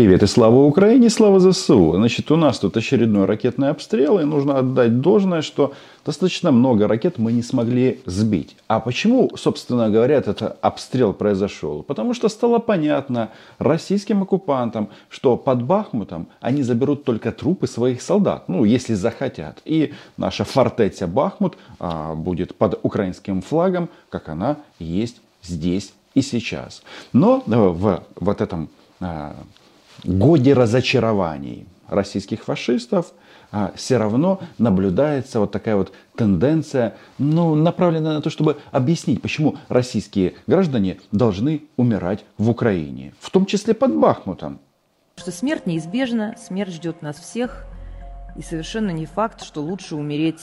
привет и слава Украине, слава ЗСУ. Значит, у нас тут очередной ракетный обстрел, и нужно отдать должное, что достаточно много ракет мы не смогли сбить. А почему, собственно говоря, этот обстрел произошел? Потому что стало понятно российским оккупантам, что под Бахмутом они заберут только трупы своих солдат, ну, если захотят. И наша фортеця Бахмут а, будет под украинским флагом, как она есть здесь и сейчас. Но э, в вот этом а, годе разочарований российских фашистов а, все равно наблюдается вот такая вот тенденция, ну, направленная на то, чтобы объяснить, почему российские граждане должны умирать в Украине, в том числе под Бахмутом. Что смерть неизбежна, смерть ждет нас всех, и совершенно не факт, что лучше умереть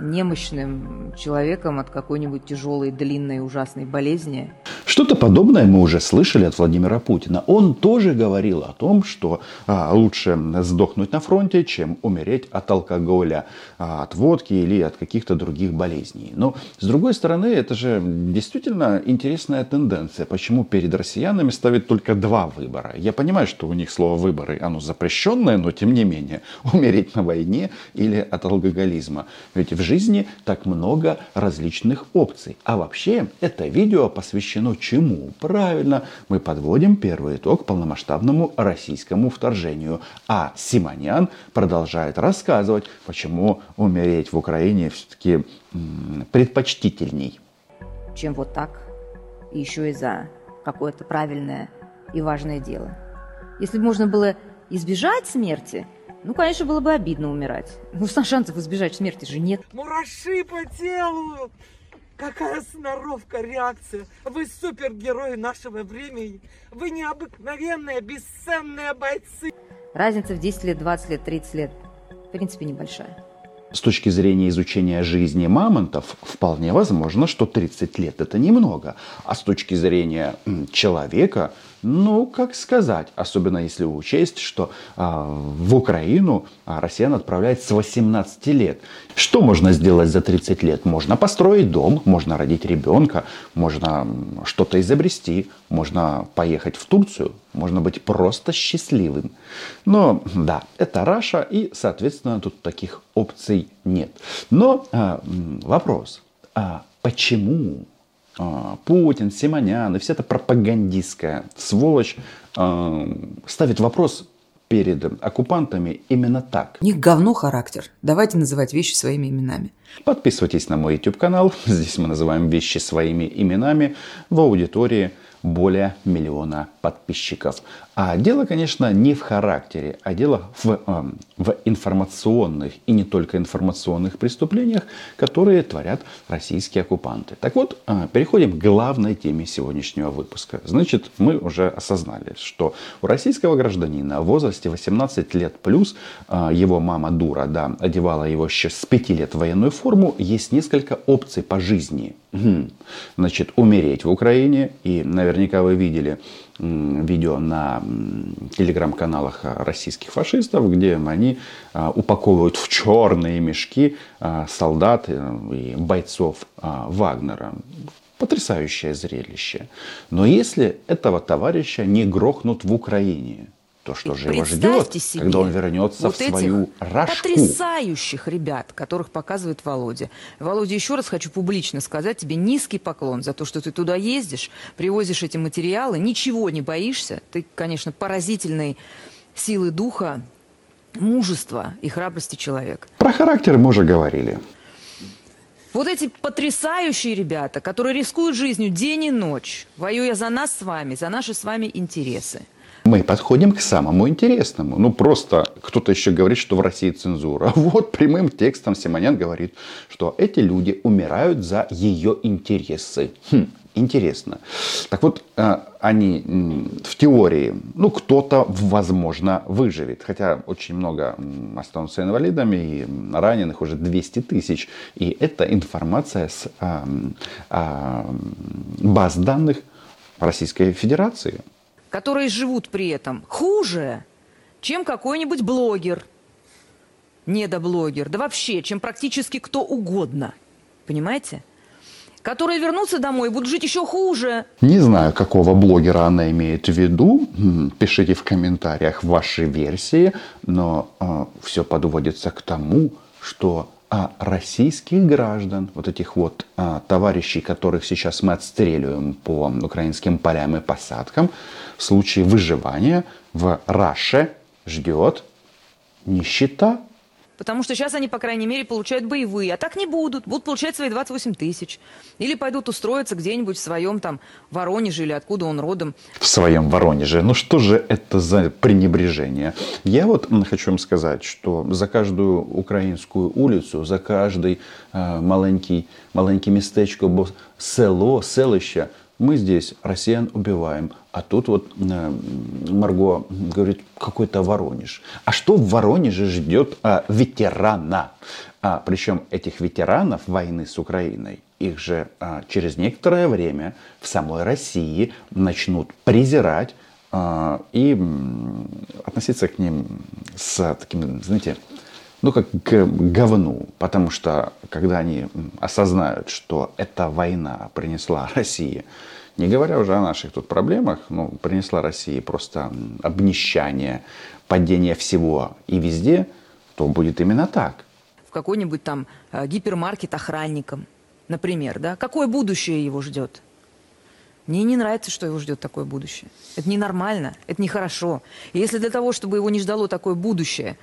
немощным человеком от какой-нибудь тяжелой, длинной, ужасной болезни, что-то подобное мы уже слышали от Владимира Путина. Он тоже говорил о том, что а, лучше сдохнуть на фронте, чем умереть от алкоголя, а, от водки или от каких-то других болезней. Но с другой стороны, это же действительно интересная тенденция. Почему перед россиянами ставят только два выбора? Я понимаю, что у них слово выборы, оно запрещенное, но тем не менее, умереть на войне или от алкоголизма. Ведь в жизни так много различных опций. А вообще, это видео посвящено чему? Правильно, мы подводим первый итог полномасштабному российскому вторжению. А Симонян продолжает рассказывать, почему умереть в Украине все-таки предпочтительней. Чем вот так, еще и за какое-то правильное и важное дело. Если бы можно было избежать смерти, ну, конечно, было бы обидно умирать. Ну, шансов избежать смерти же нет. Мураши по телу! Какая сноровка, реакция. Вы супергерои нашего времени. Вы необыкновенные, бесценные бойцы. Разница в 10 лет, 20 лет, 30 лет, в принципе, небольшая. С точки зрения изучения жизни мамонтов, вполне возможно, что 30 лет это немного. А с точки зрения человека, ну, как сказать, особенно если учесть, что а, в Украину а, Россия отправляет с 18 лет. Что можно сделать за 30 лет? Можно построить дом, можно родить ребенка, можно что-то изобрести, можно поехать в Турцию, можно быть просто счастливым. Но да, это Раша, и, соответственно, тут таких опций нет. Но а, вопрос, а почему Путин, Симонян и вся эта пропагандистская сволочь а, ставит вопрос перед оккупантами именно так. У них говно характер. Давайте называть вещи своими именами. Подписывайтесь на мой YouTube канал. Здесь мы называем вещи своими именами в аудитории – более миллиона подписчиков. А дело, конечно, не в характере, а дело в, эм, в информационных и не только информационных преступлениях, которые творят российские оккупанты. Так вот, э, переходим к главной теме сегодняшнего выпуска. Значит, мы уже осознали, что у российского гражданина в возрасте 18 лет плюс, э, его мама дура, да, одевала его еще с 5 лет в военную форму, есть несколько опций по жизни. Значит, умереть в Украине, и наверняка вы видели видео на телеграм-каналах российских фашистов, где они а, упаковывают в черные мешки а, солдат э, и бойцов а, Вагнера. Потрясающее зрелище. Но если этого товарища не грохнут в Украине – то что же его ждет, себе когда он вернется вот в свою рожку? потрясающих ребят, которых показывает Володя. Володя, еще раз хочу публично сказать тебе низкий поклон за то, что ты туда ездишь, привозишь эти материалы, ничего не боишься. Ты, конечно, поразительной силы духа, мужества и храбрости человек. Про характер мы уже говорили. Вот эти потрясающие ребята, которые рискуют жизнью день и ночь, воюя за нас с вами, за наши с вами интересы – мы подходим к самому интересному. Ну, просто кто-то еще говорит, что в России цензура. Вот прямым текстом Симонян говорит, что эти люди умирают за ее интересы. Хм, интересно. Так вот, э, они в теории, ну, кто-то, возможно, выживет. Хотя очень много останутся инвалидами, и раненых уже 200 тысяч. И это информация с а, а, баз данных Российской Федерации которые живут при этом хуже, чем какой-нибудь блогер, недоблогер, да вообще, чем практически кто угодно. Понимаете? которые вернутся домой и будут жить еще хуже. Не знаю, какого блогера она имеет в виду. Пишите в комментариях ваши версии. Но э, все подводится к тому, что а российских граждан, вот этих вот а, товарищей, которых сейчас мы отстреливаем по украинским полям и посадкам, в случае выживания в Раше ждет нищета. Потому что сейчас они, по крайней мере, получают боевые, а так не будут. Будут получать свои 28 тысяч. Или пойдут устроиться где-нибудь в своем там Воронеже или откуда он родом. В своем Воронеже. Ну что же это за пренебрежение? Я вот хочу вам сказать, что за каждую украинскую улицу, за каждый э, маленький, маленький местечко, село, селище – мы здесь россиян убиваем, а тут вот э, Марго говорит, какой-то Воронеж. А что в Воронеже ждет э, ветерана? А, причем этих ветеранов войны с Украиной, их же э, через некоторое время в самой России начнут презирать э, и э, относиться к ним с таким, знаете, ну, как к говну, потому что когда они осознают, что эта война принесла России, не говоря уже о наших тут проблемах, ну, принесла России просто обнищание, падение всего и везде, то будет именно так. В какой-нибудь там э, гипермаркет охранником, например, да? Какое будущее его ждет? Мне не нравится, что его ждет такое будущее. Это ненормально, это нехорошо. И если для того, чтобы его не ждало такое будущее,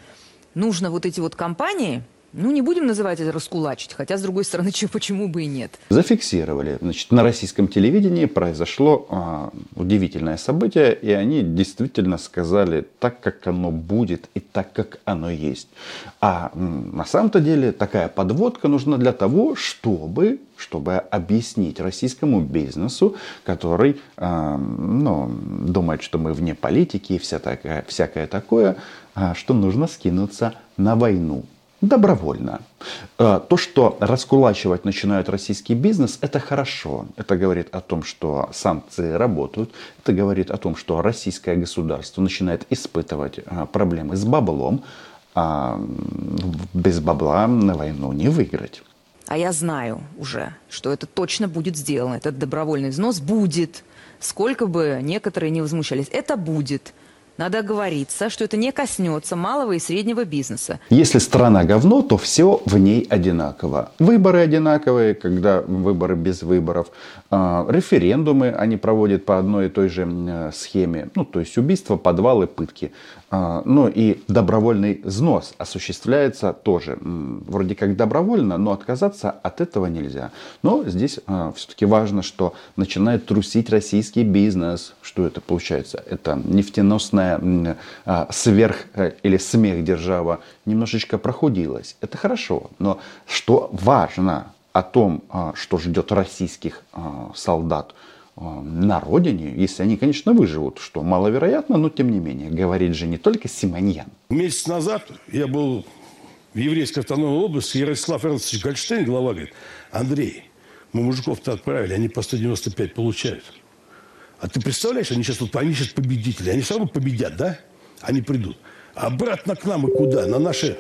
нужно вот эти вот компании, ну, не будем называть это раскулачить, хотя, с другой стороны, чего, почему бы и нет. Зафиксировали. Значит, на российском телевидении произошло а, удивительное событие, и они действительно сказали так, как оно будет и так, как оно есть. А на самом-то деле такая подводка нужна для того, чтобы чтобы объяснить российскому бизнесу, который э, ну, думает, что мы вне политики и вся такая, всякое такое, э, что нужно скинуться на войну добровольно. Э, то, что раскулачивать начинает российский бизнес, это хорошо. Это говорит о том, что санкции работают. Это говорит о том, что российское государство начинает испытывать э, проблемы с баблом. А без бабла на войну не выиграть. А я знаю уже, что это точно будет сделано. Этот добровольный взнос будет. Сколько бы некоторые не возмущались, это будет. Надо оговориться, что это не коснется малого и среднего бизнеса. Если страна говно, то все в ней одинаково. Выборы одинаковые, когда выборы без выборов. А, референдумы они проводят по одной и той же схеме. Ну, то есть убийства, подвалы, пытки. Ну и добровольный взнос осуществляется тоже. Вроде как добровольно, но отказаться от этого нельзя. Но здесь а, все-таки важно, что начинает трусить российский бизнес. Что это получается? Это нефтеносная а, сверх э, или смех держава немножечко прохудилась. Это хорошо. Но что важно о том, что ждет российских солдат – Э, на родине, если они, конечно, выживут, что маловероятно, но тем не менее, говорит же не только Симоньян. Месяц назад я был в еврейской автономной области, Ярослав Эрнстович Гольштейн, глава, говорит, Андрей, мы мужиков-то отправили, они по 195 получают. А ты представляешь, они сейчас, тут, они сейчас победители, они все равно победят, да? Они придут. Обратно к нам и куда? На наши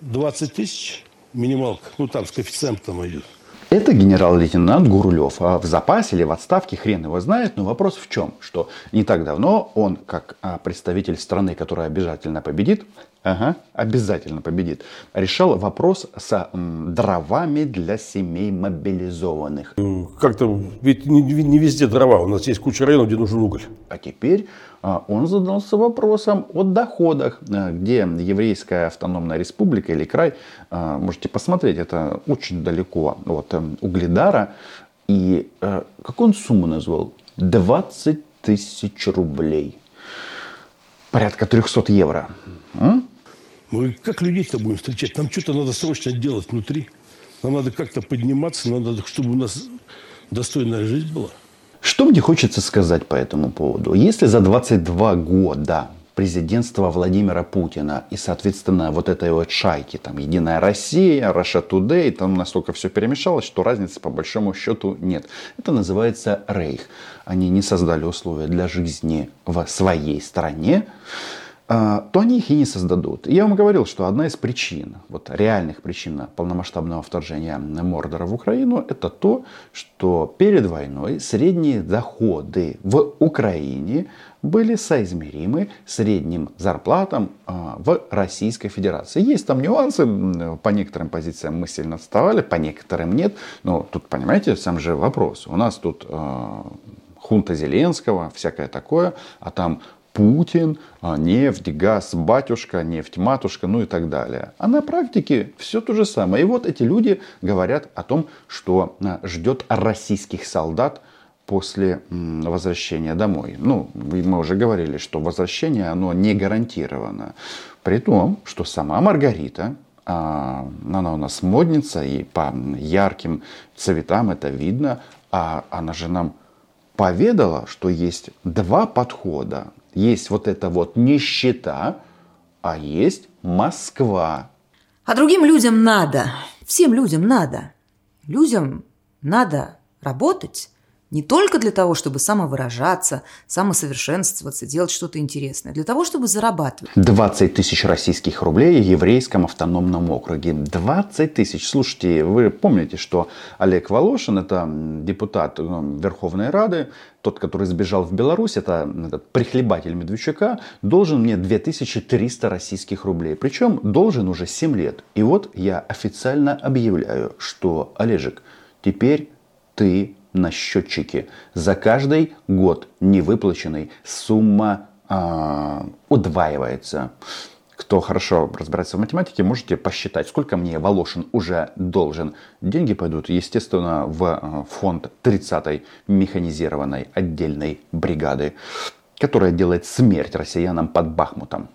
20 тысяч минималка, ну там с коэффициентом идет. Это генерал-лейтенант Гурлев. А в запасе или в отставке, хрен его знает, но вопрос в чем? Что не так давно он, как а, представитель страны, которая обязательно победит, ага, обязательно победит, решал вопрос с дровами для семей мобилизованных. Как-то ведь не, не везде дрова, у нас есть куча районов, где нужен уголь. А теперь а, он задался вопросом о доходах, а, где Еврейская автономная республика или край, а, можете посмотреть, это очень далеко от эм, Угледара. И какую он сумму назвал? 20 тысяч рублей. Порядка 300 евро. Мы как людей-то будем встречать? Нам что-то надо срочно делать внутри. Нам надо как-то подниматься, надо, чтобы у нас достойная жизнь была. Что мне хочется сказать по этому поводу? Если за 22 года президентства Владимира Путина и, соответственно, вот этой вот шайки, там, Единая Россия, Russia Today, там настолько все перемешалось, что разницы по большому счету нет. Это называется рейх. Они не создали условия для жизни в своей стране, то они их и не создадут. Я вам говорил, что одна из причин, вот реальных причин полномасштабного вторжения Мордора в Украину, это то, что перед войной средние доходы в Украине были соизмеримы средним зарплатам а, в Российской Федерации. Есть там нюансы, по некоторым позициям мы сильно отставали, по некоторым нет. Но тут, понимаете, сам же вопрос. У нас тут а, хунта Зеленского, всякое такое, а там Путин, а, нефть, газ, батюшка, нефть, матушка, ну и так далее. А на практике все то же самое. И вот эти люди говорят о том, что ждет российских солдат после возвращения домой. Ну, мы уже говорили, что возвращение, оно не гарантировано. При том, что сама Маргарита, а, она у нас модница, и по ярким цветам это видно, а она же нам поведала, что есть два подхода. Есть вот эта вот нищета, а есть Москва. А другим людям надо, всем людям надо. Людям надо работать, не только для того, чтобы самовыражаться, самосовершенствоваться, делать что-то интересное, для того, чтобы зарабатывать. 20 тысяч российских рублей в еврейском автономном округе. 20 тысяч. Слушайте, вы помните, что Олег Волошин, это депутат ну, Верховной Рады, тот, который сбежал в Беларусь, это этот прихлебатель Медведчука, должен мне 2300 российских рублей. Причем должен уже 7 лет. И вот я официально объявляю, что, Олежек, теперь ты на счетчике. За каждый год невыплаченный сумма э, удваивается. Кто хорошо разбирается в математике, можете посчитать, сколько мне Волошин уже должен. Деньги пойдут, естественно, в а, фонд 30-й механизированной отдельной бригады, которая делает смерть россиянам под Бахмутом.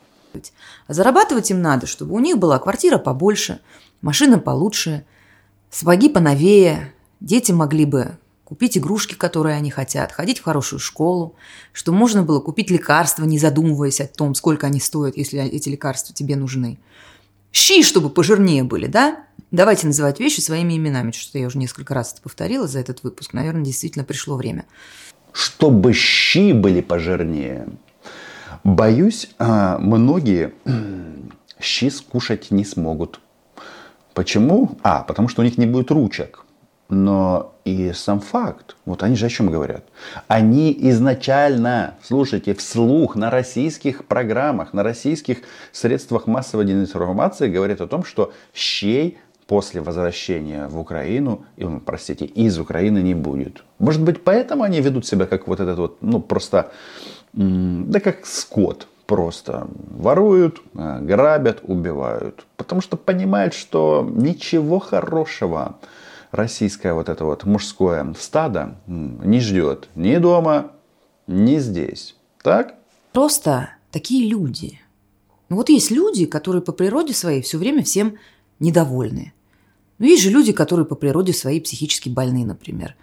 зарабатывать им надо, чтобы у них была квартира побольше, машина получше, сапоги поновее, дети могли бы купить игрушки, которые они хотят, ходить в хорошую школу, что можно было купить лекарства, не задумываясь о том, сколько они стоят, если эти лекарства тебе нужны. Щи, чтобы пожирнее были, да? Давайте называть вещи своими именами, что я уже несколько раз это повторила за этот выпуск. Наверное, действительно пришло время. Чтобы щи были пожирнее. Боюсь, а, многие щи скушать не смогут. Почему? А, потому что у них не будет ручек. Но и сам факт, вот они же о чем говорят? Они изначально, слушайте, вслух на российских программах, на российских средствах массовой информации говорят о том, что щей после возвращения в Украину, простите, из Украины не будет. Может быть, поэтому они ведут себя как вот этот вот, ну, просто, да как скот просто воруют, э, грабят, убивают. Потому что понимают, что ничего хорошего российское вот это вот мужское стадо не ждет ни дома, ни здесь. Так? Просто такие люди. Ну вот есть люди, которые по природе своей все время всем недовольны. Ну есть же люди, которые по природе своей психически больны, например.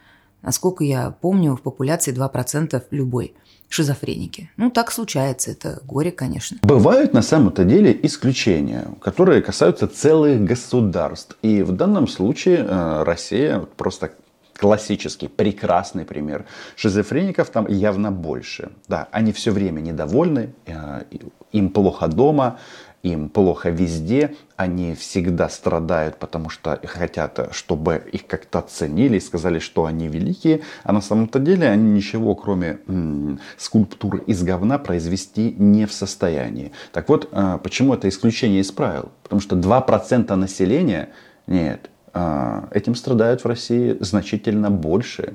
Насколько я помню, в популяции 2% любой – шизофреники. Ну, так случается, это горе, конечно. Бывают на самом-то деле исключения, которые касаются целых государств. И в данном случае э, Россия просто классический, прекрасный пример. Шизофреников там явно больше. Да, они все время недовольны, э, им плохо дома, им плохо везде, они всегда страдают, потому что хотят, чтобы их как-то оценили сказали, что они великие, а на самом-то деле они ничего, кроме м- скульптуры из говна, произвести не в состоянии. Так вот, а, почему это исключение из правил? Потому что 2% населения, нет, а, этим страдают в России значительно больше.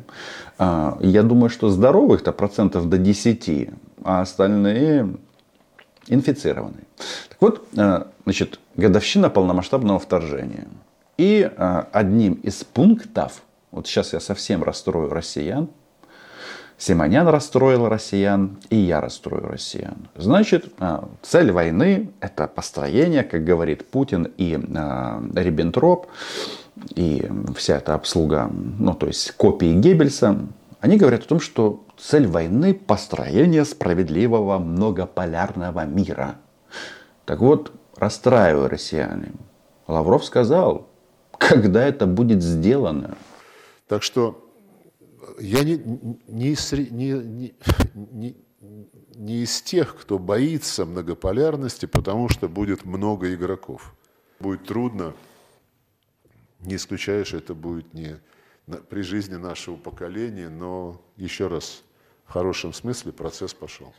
А, я думаю, что здоровых-то процентов до 10, а остальные инфицированы. Так вот, э, значит, годовщина полномасштабного вторжения. И э, одним из пунктов, вот сейчас я совсем расстрою россиян, Симонян расстроил россиян, и я расстрою россиян. Значит, э, цель войны – это построение, как говорит Путин и Риббентроп, и вся эта обслуга, ну, то есть копии Геббельса, они говорят о том, что цель войны – построение справедливого многополярного мира. Так вот, расстраивая россияне, Лавров сказал, когда это будет сделано. Так что я не, не, не, не, не из тех, кто боится многополярности, потому что будет много игроков. Будет трудно, не исключаю, что это будет не при жизни нашего поколения, но еще раз, в хорошем смысле процесс пошел.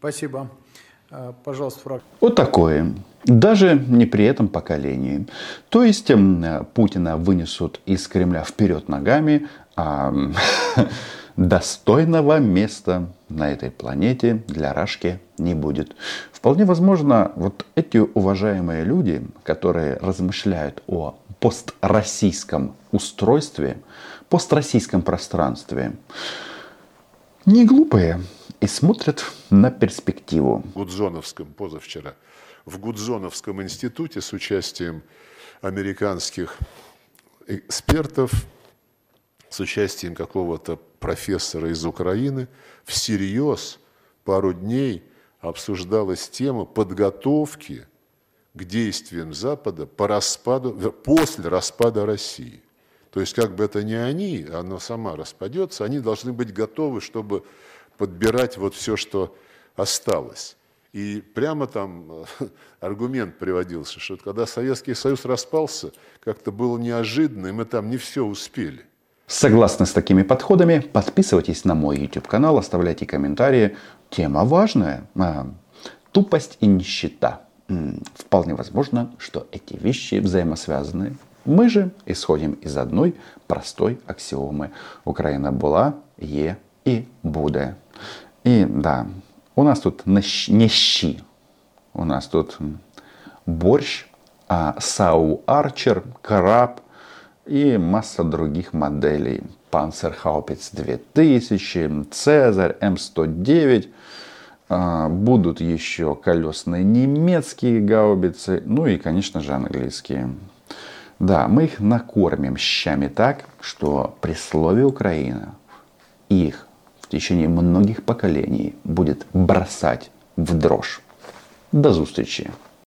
Спасибо. Э, пожалуйста, фраг. Вот такое. Даже не при этом поколении. То есть эм, Путина вынесут из Кремля вперед ногами, а достойного места на этой планете для Рашки не будет. Вполне возможно, вот эти уважаемые люди, которые размышляют о построссийском устройстве, построссийском пространстве, не глупые и смотрят на перспективу. В Гудзоновском позавчера, в Гудзоновском институте с участием американских экспертов, с участием какого-то профессора из Украины, всерьез пару дней обсуждалась тема подготовки к действиям Запада по распаду, после распада России. То есть как бы это не они, она сама распадется, они должны быть готовы, чтобы подбирать вот все, что осталось. И прямо там э, аргумент приводился, что когда Советский Союз распался, как-то было неожиданно, и мы там не все успели. Согласно с такими подходами, подписывайтесь на мой YouTube канал, оставляйте комментарии. Тема важная. А, тупость и нищета. Вполне возможно, что эти вещи взаимосвязаны. Мы же исходим из одной простой аксиомы. Украина была, е и будет. И да, у нас тут не щи. У нас тут борщ, а Сау Арчер, Краб и масса других моделей. Панцерхаупиц 2000, Цезарь, М109. А, будут еще колесные немецкие гаубицы, ну и, конечно же, английские. Да, мы их накормим щами так, что при слове Украина их в течение многих поколений будет бросать в дрожь. До зустрічі!